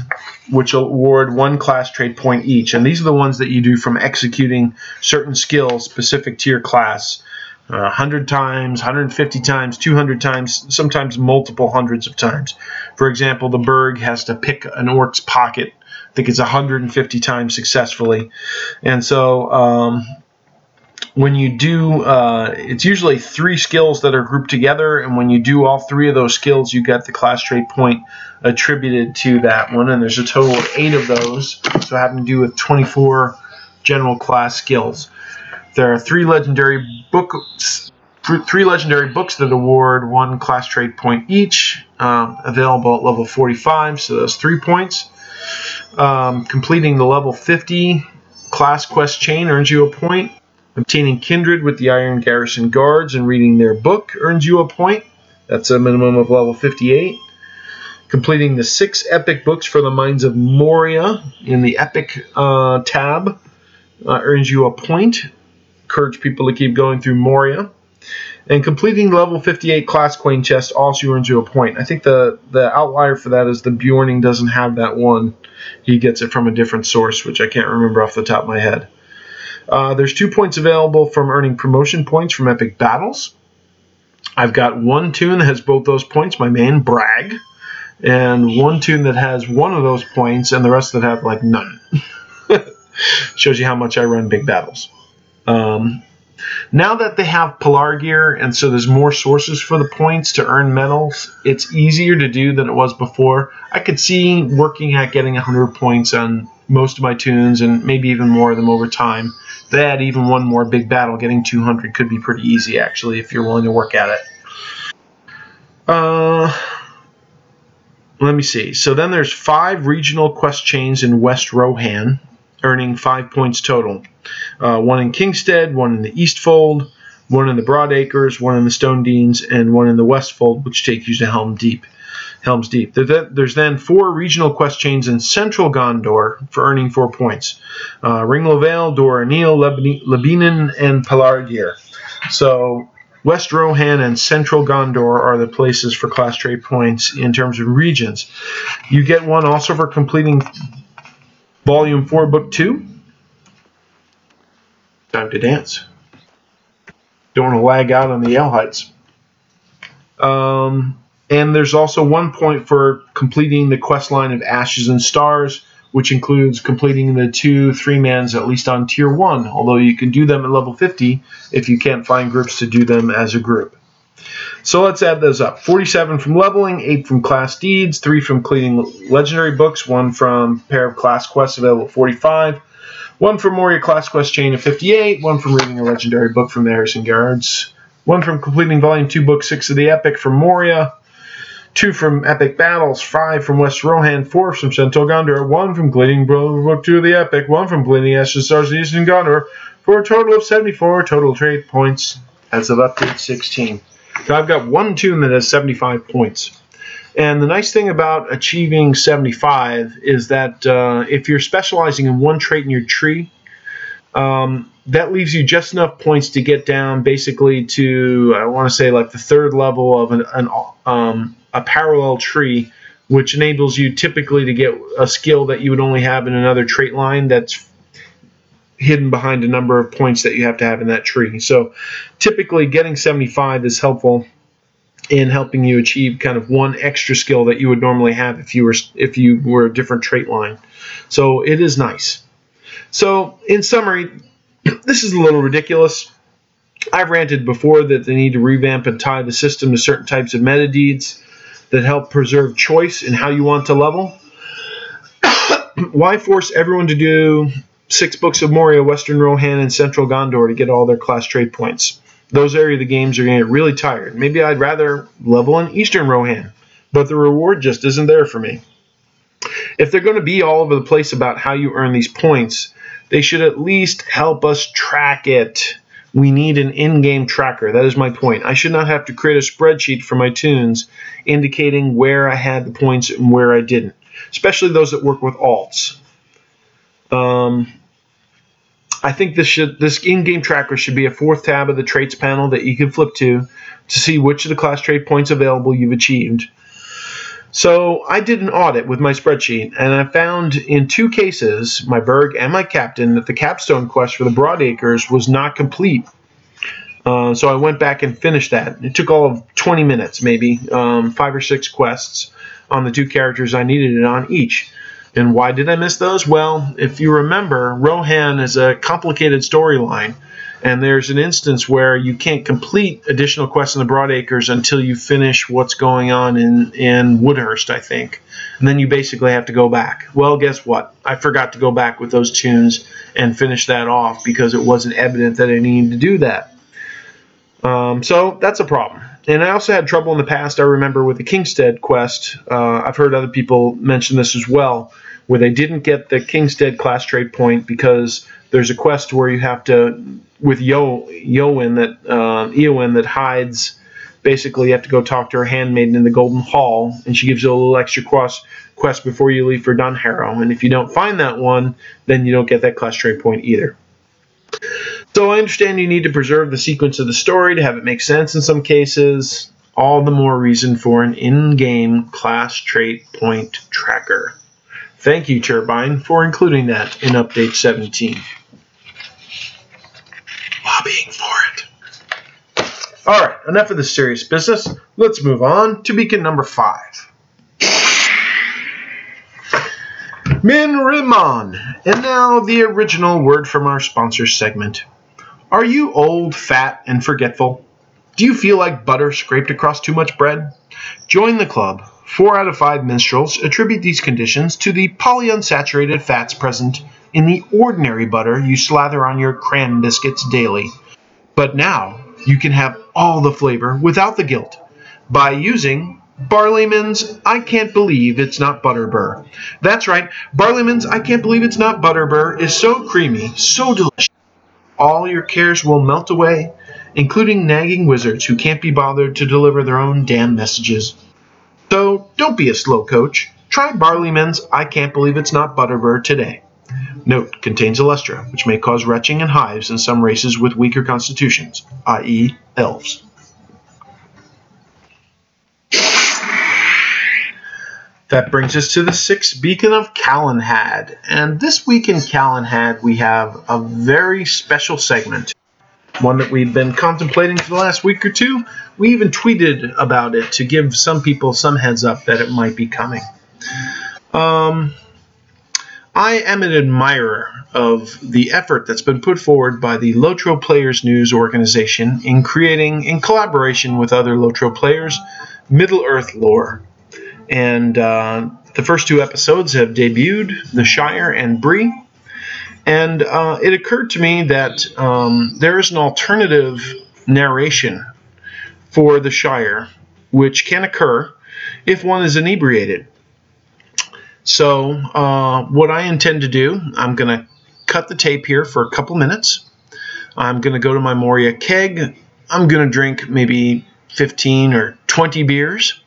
which award one class trait point each, and these are the ones that you do from executing certain skills specific to your class. 100 times, 150 times, 200 times, sometimes multiple hundreds of times. For example, the Burg has to pick an orc's pocket. I think it's 150 times successfully. And so um, when you do, uh, it's usually three skills that are grouped together. And when you do all three of those skills, you get the class trait point attributed to that one. And there's a total of eight of those. So having to do with 24 general class skills. There are three legendary books, three legendary books that award one class trait point each, um, available at level 45. So that's three points. Um, completing the level 50 class quest chain earns you a point. Obtaining kindred with the Iron Garrison Guards and reading their book earns you a point. That's a minimum of level 58. Completing the six epic books for the Mines of Moria in the epic uh, tab uh, earns you a point encourage people to keep going through Moria. And completing level 58 class coin chest also earns you a point. I think the, the outlier for that is the Beorning doesn't have that one. He gets it from a different source, which I can't remember off the top of my head. Uh, there's two points available from earning promotion points from epic battles. I've got one tune that has both those points, my main Bragg, and one tune that has one of those points, and the rest that have like none. Shows you how much I run big battles. Um, now that they have Pelargir, and so there's more sources for the points to earn medals, it's easier to do than it was before. I could see working at getting 100 points on most of my tunes, and maybe even more of them over time. Add even one more big battle, getting 200 could be pretty easy, actually, if you're willing to work at it. Uh, let me see. So then there's five regional quest chains in West Rohan, earning five points total. Uh, one in Kingstead, one in the Eastfold, one in the Broadacres, one in the Stonedeans, and one in the Westfold, which take you to Helm Deep. Helm's Deep. There's then four regional quest chains in Central Gondor for earning four points. Uh, Ringló Vale, Dor Anil, Lebennin, and Pelargir. So West Rohan and Central Gondor are the places for class trait points in terms of regions. You get one also for completing Volume 4, Book 2. Time to dance. Don't want to lag out on the Yale Heights. Um, and there's also one point for completing the quest line of Ashes and Stars, which includes completing the two three mans at least on tier 1, although you can do them at level 50 if you can't find groups to do them as a group. So let's add those up 47 from leveling, 8 from class deeds, 3 from completing legendary books, 1 from pair of class quests available at 45, 1 from Moria class quest chain of 58, 1 from reading a legendary book from the Garrison Guards, 1 from completing volume 2 book 6 of the Epic from Moria, two from Epic Battles, five from West Rohan, four from Central Gondor, one from Bleeding Book 2 of the Epic, one from Bleeding Ashes Stars of Eastern Gondor, for a total of 74 total trait points as of update 16. So I've got one tune that has 75 points. And the nice thing about achieving 75 is that uh, if you're specializing in one trait in your tree, um, that leaves you just enough points to get down basically to I want to say like the third level of an, an um, a parallel tree, which enables you typically to get a skill that you would only have in another trait line that's hidden behind a number of points that you have to have in that tree. So typically getting 75 is helpful in helping you achieve kind of one extra skill that you would normally have if you were if you were a different trait line. So it is nice. So in summary, this is a little ridiculous. I've ranted before that they need to revamp and tie the system to certain types of meta deeds that help preserve choice in how you want to level. Why force everyone to do six books of Moria, Western Rohan, and Central Gondor to get all their class trait points? Those area of the games are going to get really tired. Maybe I'd rather level in Eastern Rohan, but the reward just isn't there for me. If they're going to be all over the place about how you earn these points, they should at least help us track it we need an in game tracker. That is my point. I should not have to create a spreadsheet for my tunes indicating where I had the points and where I didn't, especially those that work with alts. Um, I think this should this in-game tracker should be a fourth tab of the traits panel that you can flip to to see which of the class trait points available you've achieved. So I did an audit with my spreadsheet, and I found in two cases, my Burg and my Captain, that the capstone quest for the Broadacres was not complete. Uh, so I went back and finished that. It took all of 20 minutes, maybe, um, five or six quests on the two characters I needed it on each. And why did I miss those? Well, if you remember, Rohan is a complicated storyline and there's an instance where you can't complete additional quests in the Broadacres until you finish what's going on in, in Woodhurst, I think. And then you basically have to go back. Well, guess what? I forgot to go back with those tunes and finish that off because it wasn't evident that I needed to do that. Um, so that's a problem. And I also had trouble in the past, I remember, with the Kingstead quest. Uh, I've heard other people mention this as well, where they didn't get the Kingstead class trait point because there's a quest where you have to with Yo Yowen that uh, Eowyn that hides. Basically, you have to go talk to her handmaiden in the Golden Hall, and she gives you a little extra quest quest before you leave for Dunharrow. And if you don't find that one, then you don't get that class trait point either. So I understand you need to preserve the sequence of the story to have it make sense in some cases. All the more reason for an in-game class trait point tracker. Thank you, Turbine, for including that in Update 17 lobbying for it. All right, enough of this serious business. Let's move on to beacon number five. Min-Rimmon. And now the original word from our sponsor segment. Are you old, fat, and forgetful? Do you feel like butter scraped across too much bread? Join the club. Four out of five minstrels attribute these conditions to the polyunsaturated fats present in the ordinary butter you slather on your cram biscuits daily. But now you can have all the flavor without the guilt by using Barliman's I Can't Believe It's Not Butterbur. That's right, Barliman's I Can't Believe It's Not Butterbur is so creamy, so delicious. All your cares will melt away, including nagging wizards who can't be bothered to deliver their own damn messages. So don't be a slow coach. Try Barliman's I Can't Believe It's Not Butterbur today. Note contains olestra, which may cause retching and hives in some races with weaker constitutions, i.e., elves. That brings us to the sixth beacon of Calenhad. And this week in Calenhad, we have a very special segment. One that we've been contemplating for the last week or two. We even tweeted about it to give some people some heads up that it might be coming. Um, I am an admirer of the effort that's been put forward by the Lotro Players News organization in creating, in collaboration with other Lotro players, Middle Earth lore. And uh, the first two episodes have debuted, The Shire and Bree. And uh, it occurred to me that um, there is an alternative narration for The Shire, which can occur if one is inebriated. So, uh, what I intend to do, I'm going to cut the tape here for a couple minutes. I'm going to go to my Moria keg. I'm going to drink maybe 15 or 20 beers.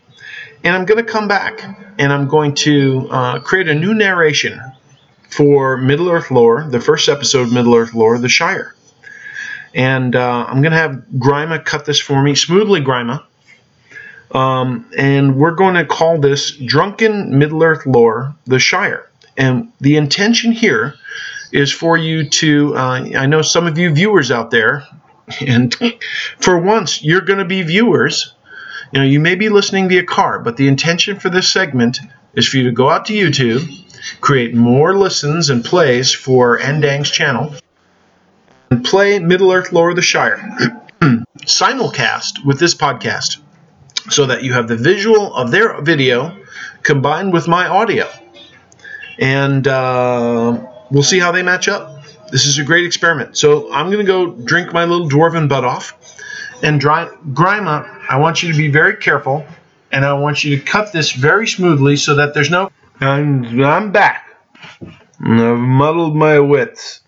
And I'm going to come back and I'm going to uh, create a new narration for Middle Earth Lore, the first episode, Middle Earth Lore, The Shire. And uh, I'm going to have Grima cut this for me, smoothly Grima. Um, and we're going to call this Drunken Middle Earth Lore, The Shire. And the intention here is for you to, uh, I know some of you viewers out there, and for once, you're going to be viewers you know, you may be listening via car, but the intention for this segment is for you to go out to YouTube, create more listens and plays for Endang's channel, and play Middle Earth Lore of the Shire simulcast with this podcast so that you have the visual of their video combined with my audio. And uh, we'll see how they match up. This is a great experiment. So I'm going to go drink my little dwarven butt off and dry, Grima, I want you to be very careful, and I want you to cut this very smoothly so that there's no. I'm, I'm back. I've muddled my wits.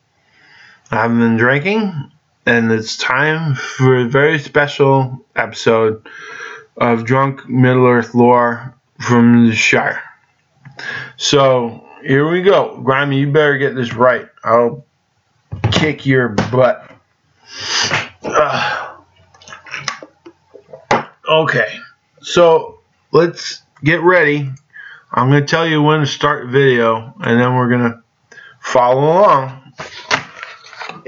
I've been drinking, and it's time for a very special episode of Drunk Middle Earth Lore from the Shire. So here we go. Grimy, you better get this right. I'll kick your butt. Uh, Okay, so let's get ready. I'm going to tell you when to start the video, and then we're going to follow along.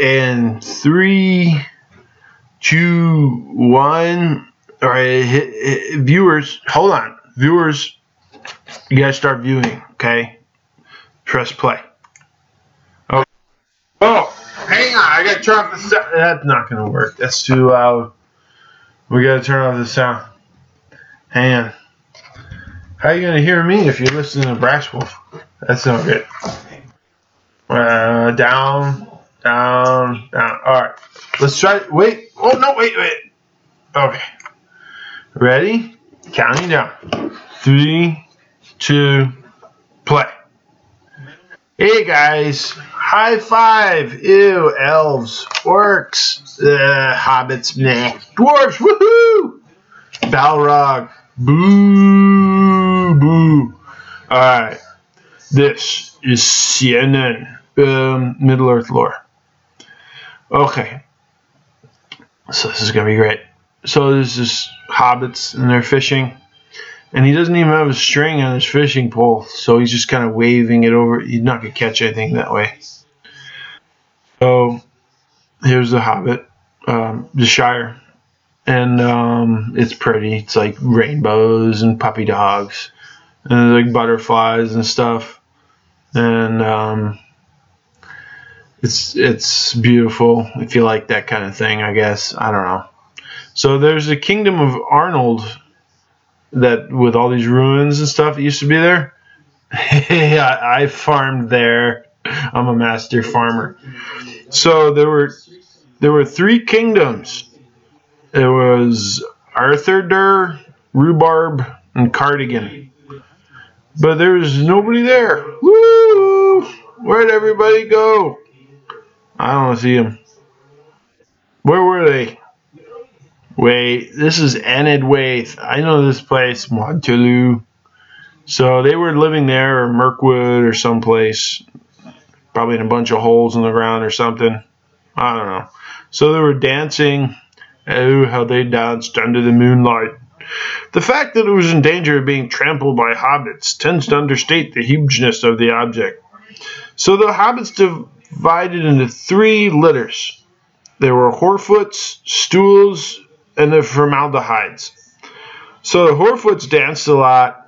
And three, two, one. All right, hit, hit, viewers, hold on. Viewers, you to start viewing, okay? Press play. Oh, oh hang on. I got to turn off the sound. That's not going to work. That's too loud. We gotta turn off the sound. Hang on. How are you gonna hear me if you're listening to Brass Wolf? That's not good. Uh, down, down, down. All right. Let's try. Wait. Oh no! Wait, wait. Okay. Ready? Counting down. Three, two, play. Hey guys, High five! Ew, elves, orcs, uh, hobbits, meh. Dwarves, woohoo! Balrog, boo, boo. Alright, this is CNN, um, Middle Earth lore. Okay, so this is gonna be great. So this is hobbits and they're fishing and he doesn't even have a string on his fishing pole, so he's just kind of waving it over. He's not gonna catch anything that way. So here's the Hobbit, um, the Shire, and um, it's pretty. It's like rainbows and puppy dogs, and like butterflies and stuff. and um, it's it's beautiful if you like that kind of thing. I guess I don't know. So there's a kingdom of Arnold that with all these ruins and stuff that used to be there. I, I farmed there. I'm a master farmer. So there were there were three kingdoms. It was Arthur Dur, Rhubarb, and Cardigan. But there was nobody there. Woo! Where'd everybody go? I don't see them. Where were they? Wait, this is Enedwaith. I know this place, Monteloo. So they were living there, or Mirkwood, or someplace, probably in a bunch of holes in the ground or something. I don't know. So they were dancing. Oh, how they danced under the moonlight. The fact that it was in danger of being trampled by hobbits tends to understate the hugeness of the object. So the hobbits divided into three litters. There were Harfoots, stools, and the formaldehydes. So the Harfoots danced a lot,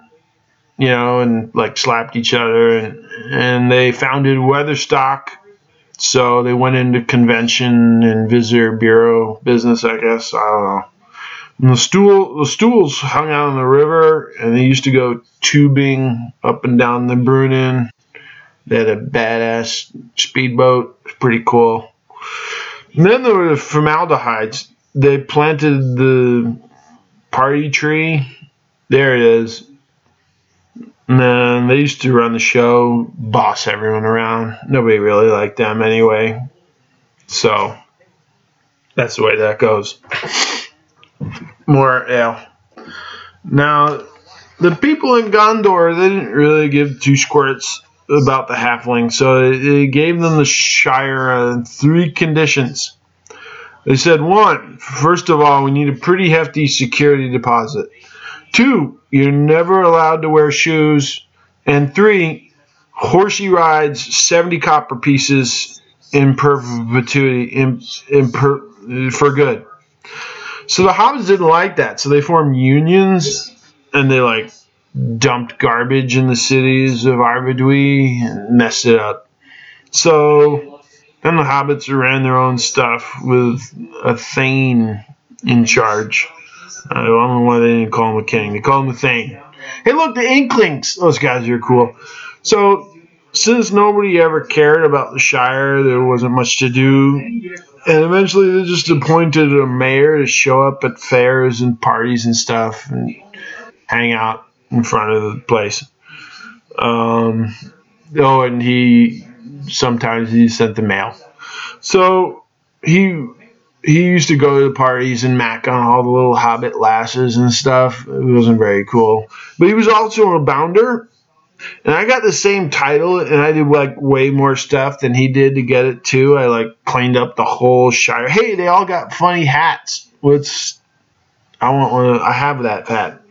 you know, and like slapped each other, and, and they founded Weatherstock. So they went into convention and visitor bureau business, I guess. I don't know. And the stool, the stools hung out on the river, and they used to go tubing up and down the Brunnen. They had a badass speedboat. It was pretty cool. And then there were the formaldehydes. They planted the party tree. There it is. And then they used to run the show, boss everyone around. Nobody really liked them anyway. So that's the way that goes. More ale. Now, the people in Gondor, they didn't really give two squirts about the halfling, so they gave them the Shire on three conditions. They said, one, first of all, we need a pretty hefty security deposit. Two, you're never allowed to wear shoes. And three, horsey rides 70 copper pieces in perpetuity, in, in per, for good. So the hobbits didn't like that, so they formed unions and they like dumped garbage in the cities of Arvedui and messed it up. So then the hobbits ran their own stuff with a Thane in charge. I don't know why they didn't call him a king. They call him a Thane. Hey, look, the Inklings. Those guys are cool. So since nobody ever cared about the Shire, there wasn't much to do. And eventually they just appointed a mayor to show up at fairs and parties and stuff and hang out in front of the place. Um, oh, and he sometimes he sent the mail. So he he used to go to the parties and mac on all the little hobbit lasses and stuff. It wasn't very cool. But he was also a bounder. And I got the same title and I did like way more stuff than he did to get it too. I like cleaned up the whole shire. Hey, they all got funny hats. What's I want one I have that hat.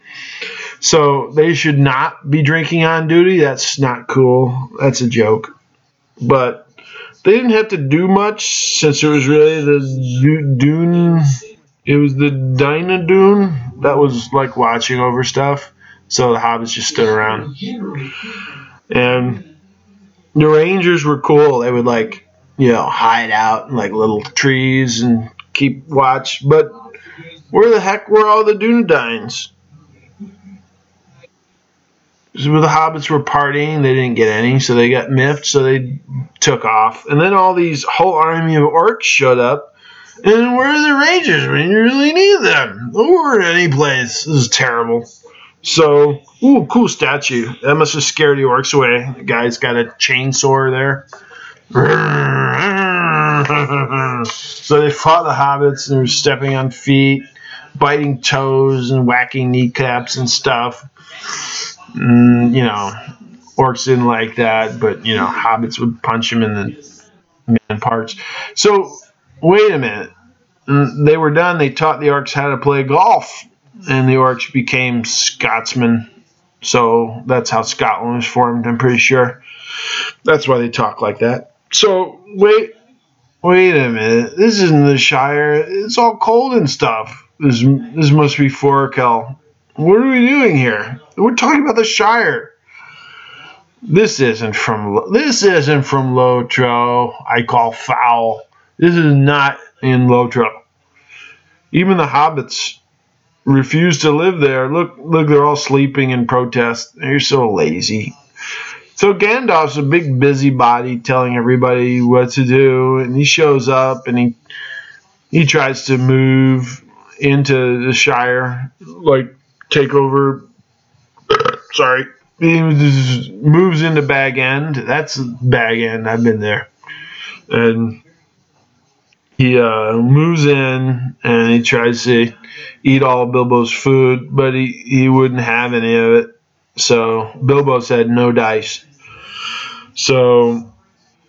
So they should not be drinking on duty. That's not cool. That's a joke. But they didn't have to do much since it was really the Dune. It was the Dyna Dune that was like watching over stuff. So the hobbits just stood around. And the rangers were cool. They would like, you know, hide out in like little trees and keep watch. But where the heck were all the Dunedains? So the hobbits were partying, they didn't get any, so they got miffed, so they took off. And then all these whole army of orcs showed up. And where are the rangers when you really need them? Or in any place. This is terrible. So, ooh, cool statue. That must have scared the orcs away. The guy's got a chainsaw there. so they fought the hobbits and they were stepping on feet, biting toes, and whacking kneecaps and stuff. Mm, you know, orcs didn't like that, but you know, hobbits would punch him in the man parts. So, wait a minute. Mm, they were done. They taught the orcs how to play golf, and the orcs became Scotsmen. So that's how Scotland was formed. I'm pretty sure. That's why they talk like that. So wait, wait a minute. This isn't the Shire. It's all cold and stuff. This this must be Forochel. What are we doing here? We're talking about the Shire. This isn't from this isn't from Lotro. I call foul. This is not in Lotro. Even the hobbits refuse to live there. Look, look, they're all sleeping in protest. They're so lazy. So Gandalf's a big busybody telling everybody what to do, and he shows up and he he tries to move into the Shire, like take over. Sorry, he moves into Bag End. That's Bag End. I've been there, and he uh, moves in and he tries to eat all Bilbo's food, but he, he wouldn't have any of it. So Bilbo said no dice. So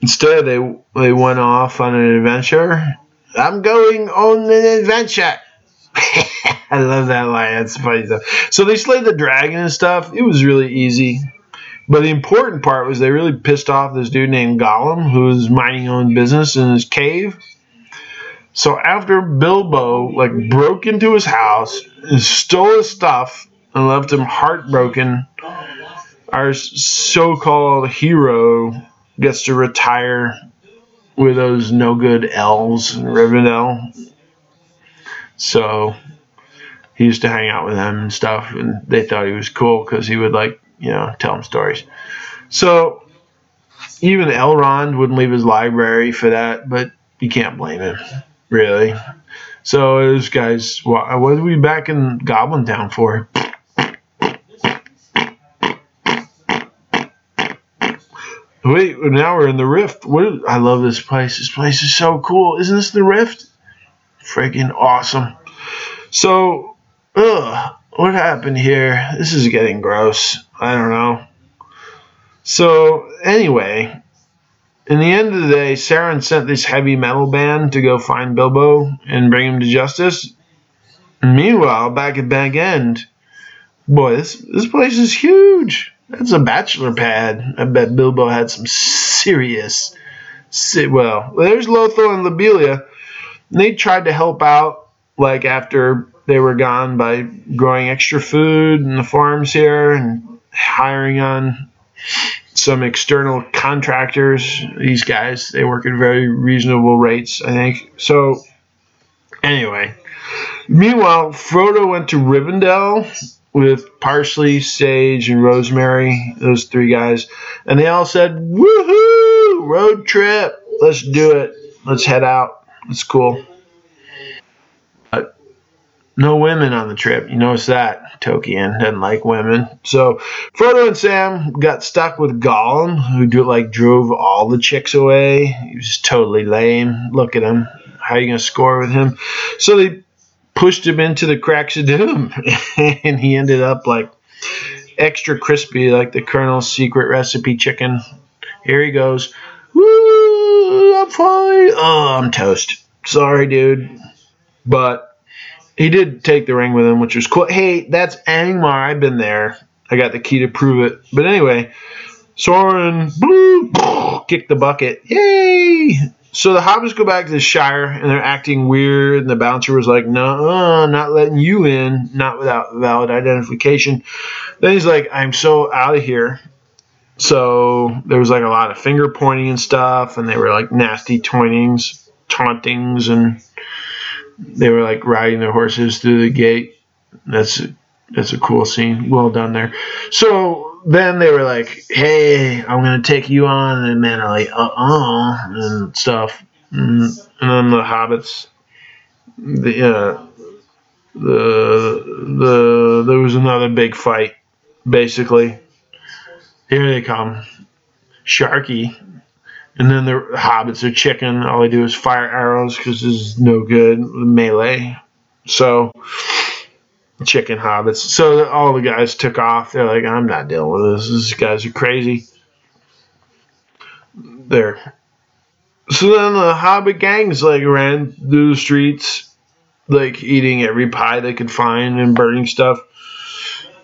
instead, they they went off on an adventure. I'm going on an adventure. I love that line. That's funny stuff. So they slayed the dragon and stuff. It was really easy. But the important part was they really pissed off this dude named Gollum, who was minding his own business in his cave. So after Bilbo like broke into his house and stole his stuff and left him heartbroken, our so-called hero gets to retire with those no good elves in Rivendell. So he used to hang out with them and stuff, and they thought he was cool because he would like you know tell them stories. So even Elrond wouldn't leave his library for that, but you can't blame him, really. So those guys, what, are we back in Goblin Town for? Wait, now we're in the Rift. What? I love this place. This place is so cool. Isn't this the Rift? Freaking awesome. So, ugh, what happened here? This is getting gross. I don't know. So, anyway, in the end of the day, Sauron sent this heavy metal band to go find Bilbo and bring him to justice. Meanwhile, back at Bag End, boy, this this place is huge. That's a bachelor pad. I bet Bilbo had some serious. sit. Well, there's Lothal and Lobelia. They tried to help out, like after they were gone, by growing extra food in the farms here and hiring on some external contractors. These guys, they work at very reasonable rates, I think. So, anyway. Meanwhile, Frodo went to Rivendell with Parsley, Sage, and Rosemary, those three guys, and they all said, Woohoo! Road trip! Let's do it. Let's head out. It's cool. No women on the trip. You notice that. Tolkien doesn't like women. So Frodo and Sam got stuck with Gollum, who do, like drove all the chicks away. He was totally lame. Look at him. How are you to score with him? So they pushed him into the cracks of doom, and he ended up like extra crispy, like the Colonel's secret recipe chicken. Here he goes. Woo! I'm fine. Oh, I'm toast. Sorry, dude, but he did take the ring with him, which was cool. Hey, that's Angmar. I've been there. I got the key to prove it. But anyway, Sauron kicked the bucket. Yay! So the hobbits go back to the Shire and they're acting weird, and the bouncer was like, "No, not letting you in, not without valid identification." Then he's like, "I'm so out of here." So there was like a lot of finger pointing and stuff, and they were like nasty tauntings, tauntings, and they were like riding their horses through the gate. That's that's a cool scene. Well done there. So then they were like, "Hey, I'm gonna take you on," and men are like, "Uh uh," and stuff. And, and then the hobbits, the uh, the the there was another big fight. Basically, here they come, Sharky, and then the hobbits are chicken. All they do is fire arrows because there's no good melee. So chicken hobbits. So all the guys took off. They're like, I'm not dealing with this. These guys are crazy. There. So then the hobbit gangs like ran through the streets, like eating every pie they could find and burning stuff.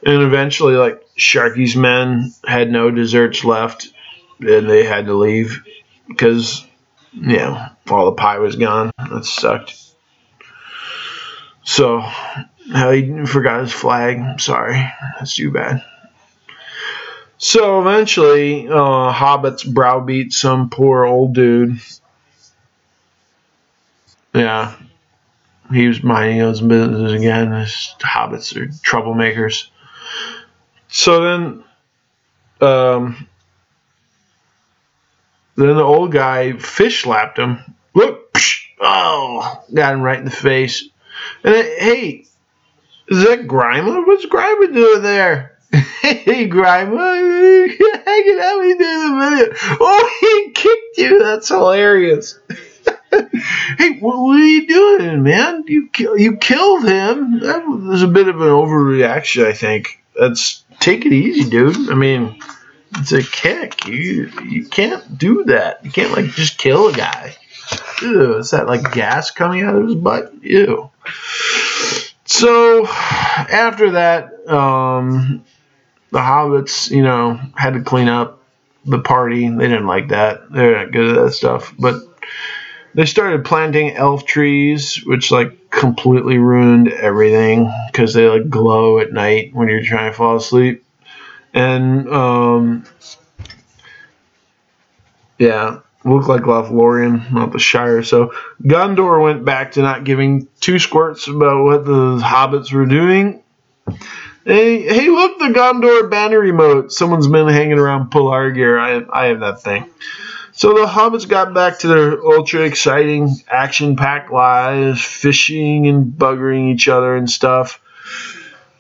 And eventually, like Sharky's men had no desserts left, and they had to leave because, you know, all the pie was gone. That sucked. So how he forgot his flag. Sorry, that's too bad. So eventually, uh, hobbits browbeat some poor old dude. Yeah, he was minding his business again. His hobbits are troublemakers. So then, um, then the old guy fish slapped him. Look, psh, oh, got him right in the face. And then, hey, is that Grima? What's Grima doing there? hey, Grima, hanging out with you in the video. Oh, he kicked you. That's hilarious. hey, what, what, are you doing, man? You you killed him. That was a bit of an overreaction, I think. That's take it easy, dude. I mean, it's a kick. You you can't do that. You can't like just kill a guy. Ew, is that like gas coming out of his butt? Ew. So after that, um, the hobbits, you know, had to clean up the party. They didn't like that. They're not good at that stuff. But they started planting elf trees, which like completely ruined everything because they like glow at night when you're trying to fall asleep. And um, yeah, look like Lothlorien, not the Shire. So Gondor went back to not giving two squirts about what the hobbits were doing. Hey, hey, look, the Gondor banner remote. Someone's been hanging around Pelargir. I, I have that thing. So the hobbits got back to their ultra exciting action packed lives, fishing and buggering each other and stuff.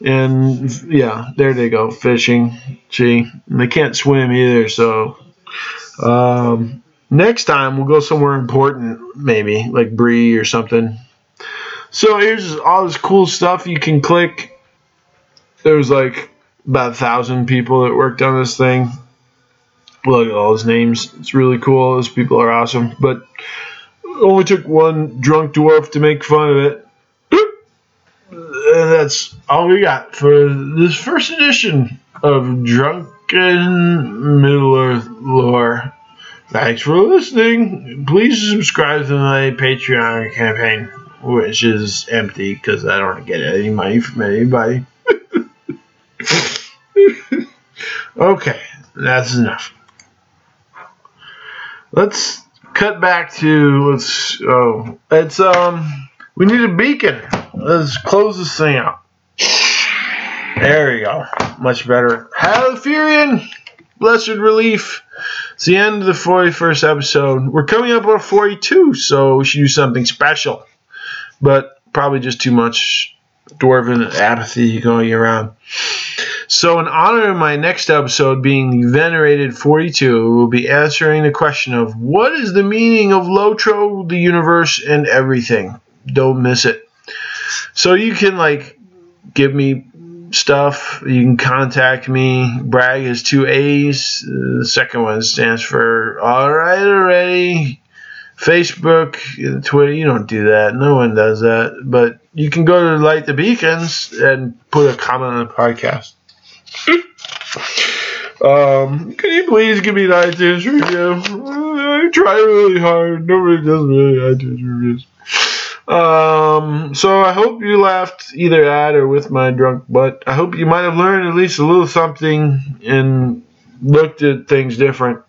And yeah, there they go, fishing. Gee, and they can't swim either, so um, next time we'll go somewhere important, maybe like Bree or something. So here's all this cool stuff you can click. There was like about a thousand people that worked on this thing. Look at all his names. It's really cool. Those people are awesome. But only took one drunk dwarf to make fun of it. That's all we got for this first edition of Drunken Middle Earth Lore. Thanks for listening. Please subscribe to my Patreon campaign, which is empty because I don't get any money from anybody. okay, that's enough. Let's cut back to let's oh it's um we need a beacon. Let's close this thing out. There we go. Much better. Halifirien, blessed relief. It's the end of the 41st episode. We're coming up on 42, so we should do something special. But probably just too much dwarven apathy going around. So, in honor of my next episode being venerated 42, we'll be answering the question of what is the meaning of Lotro, the universe, and everything. Don't miss it. So, you can like give me stuff. You can contact me. Bragg has two A's. The second one stands for All Right Already. Facebook, Twitter, you don't do that. No one does that. But you can go to Light the Beacons and put a comment on the podcast. um, can you please give me an iTunes review? I try really hard. Nobody does really iTunes reviews. Um, so I hope you laughed either at or with my drunk butt. I hope you might have learned at least a little something and looked at things different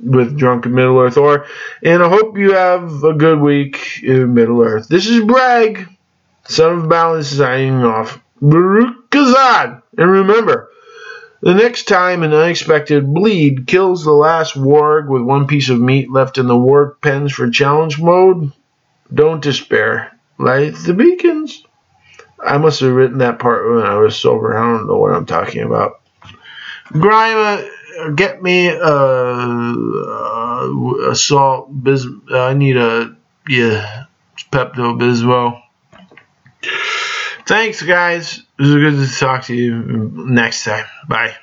with Drunken Middle Earth. Or, and I hope you have a good week in Middle Earth. This is Bragg, son of Balance, signing off. Baruk Khazâd. And remember, the next time an unexpected bleed kills the last warg with one piece of meat left in the warg pens for challenge mode, don't despair. Light the beacons. I must have written that part when I was sober. I don't know what I'm talking about. Grima, get me a, a, a salt bis. I need a yeah Pepto Bismol. Thanks, guys. It was good to talk to you next time. Bye.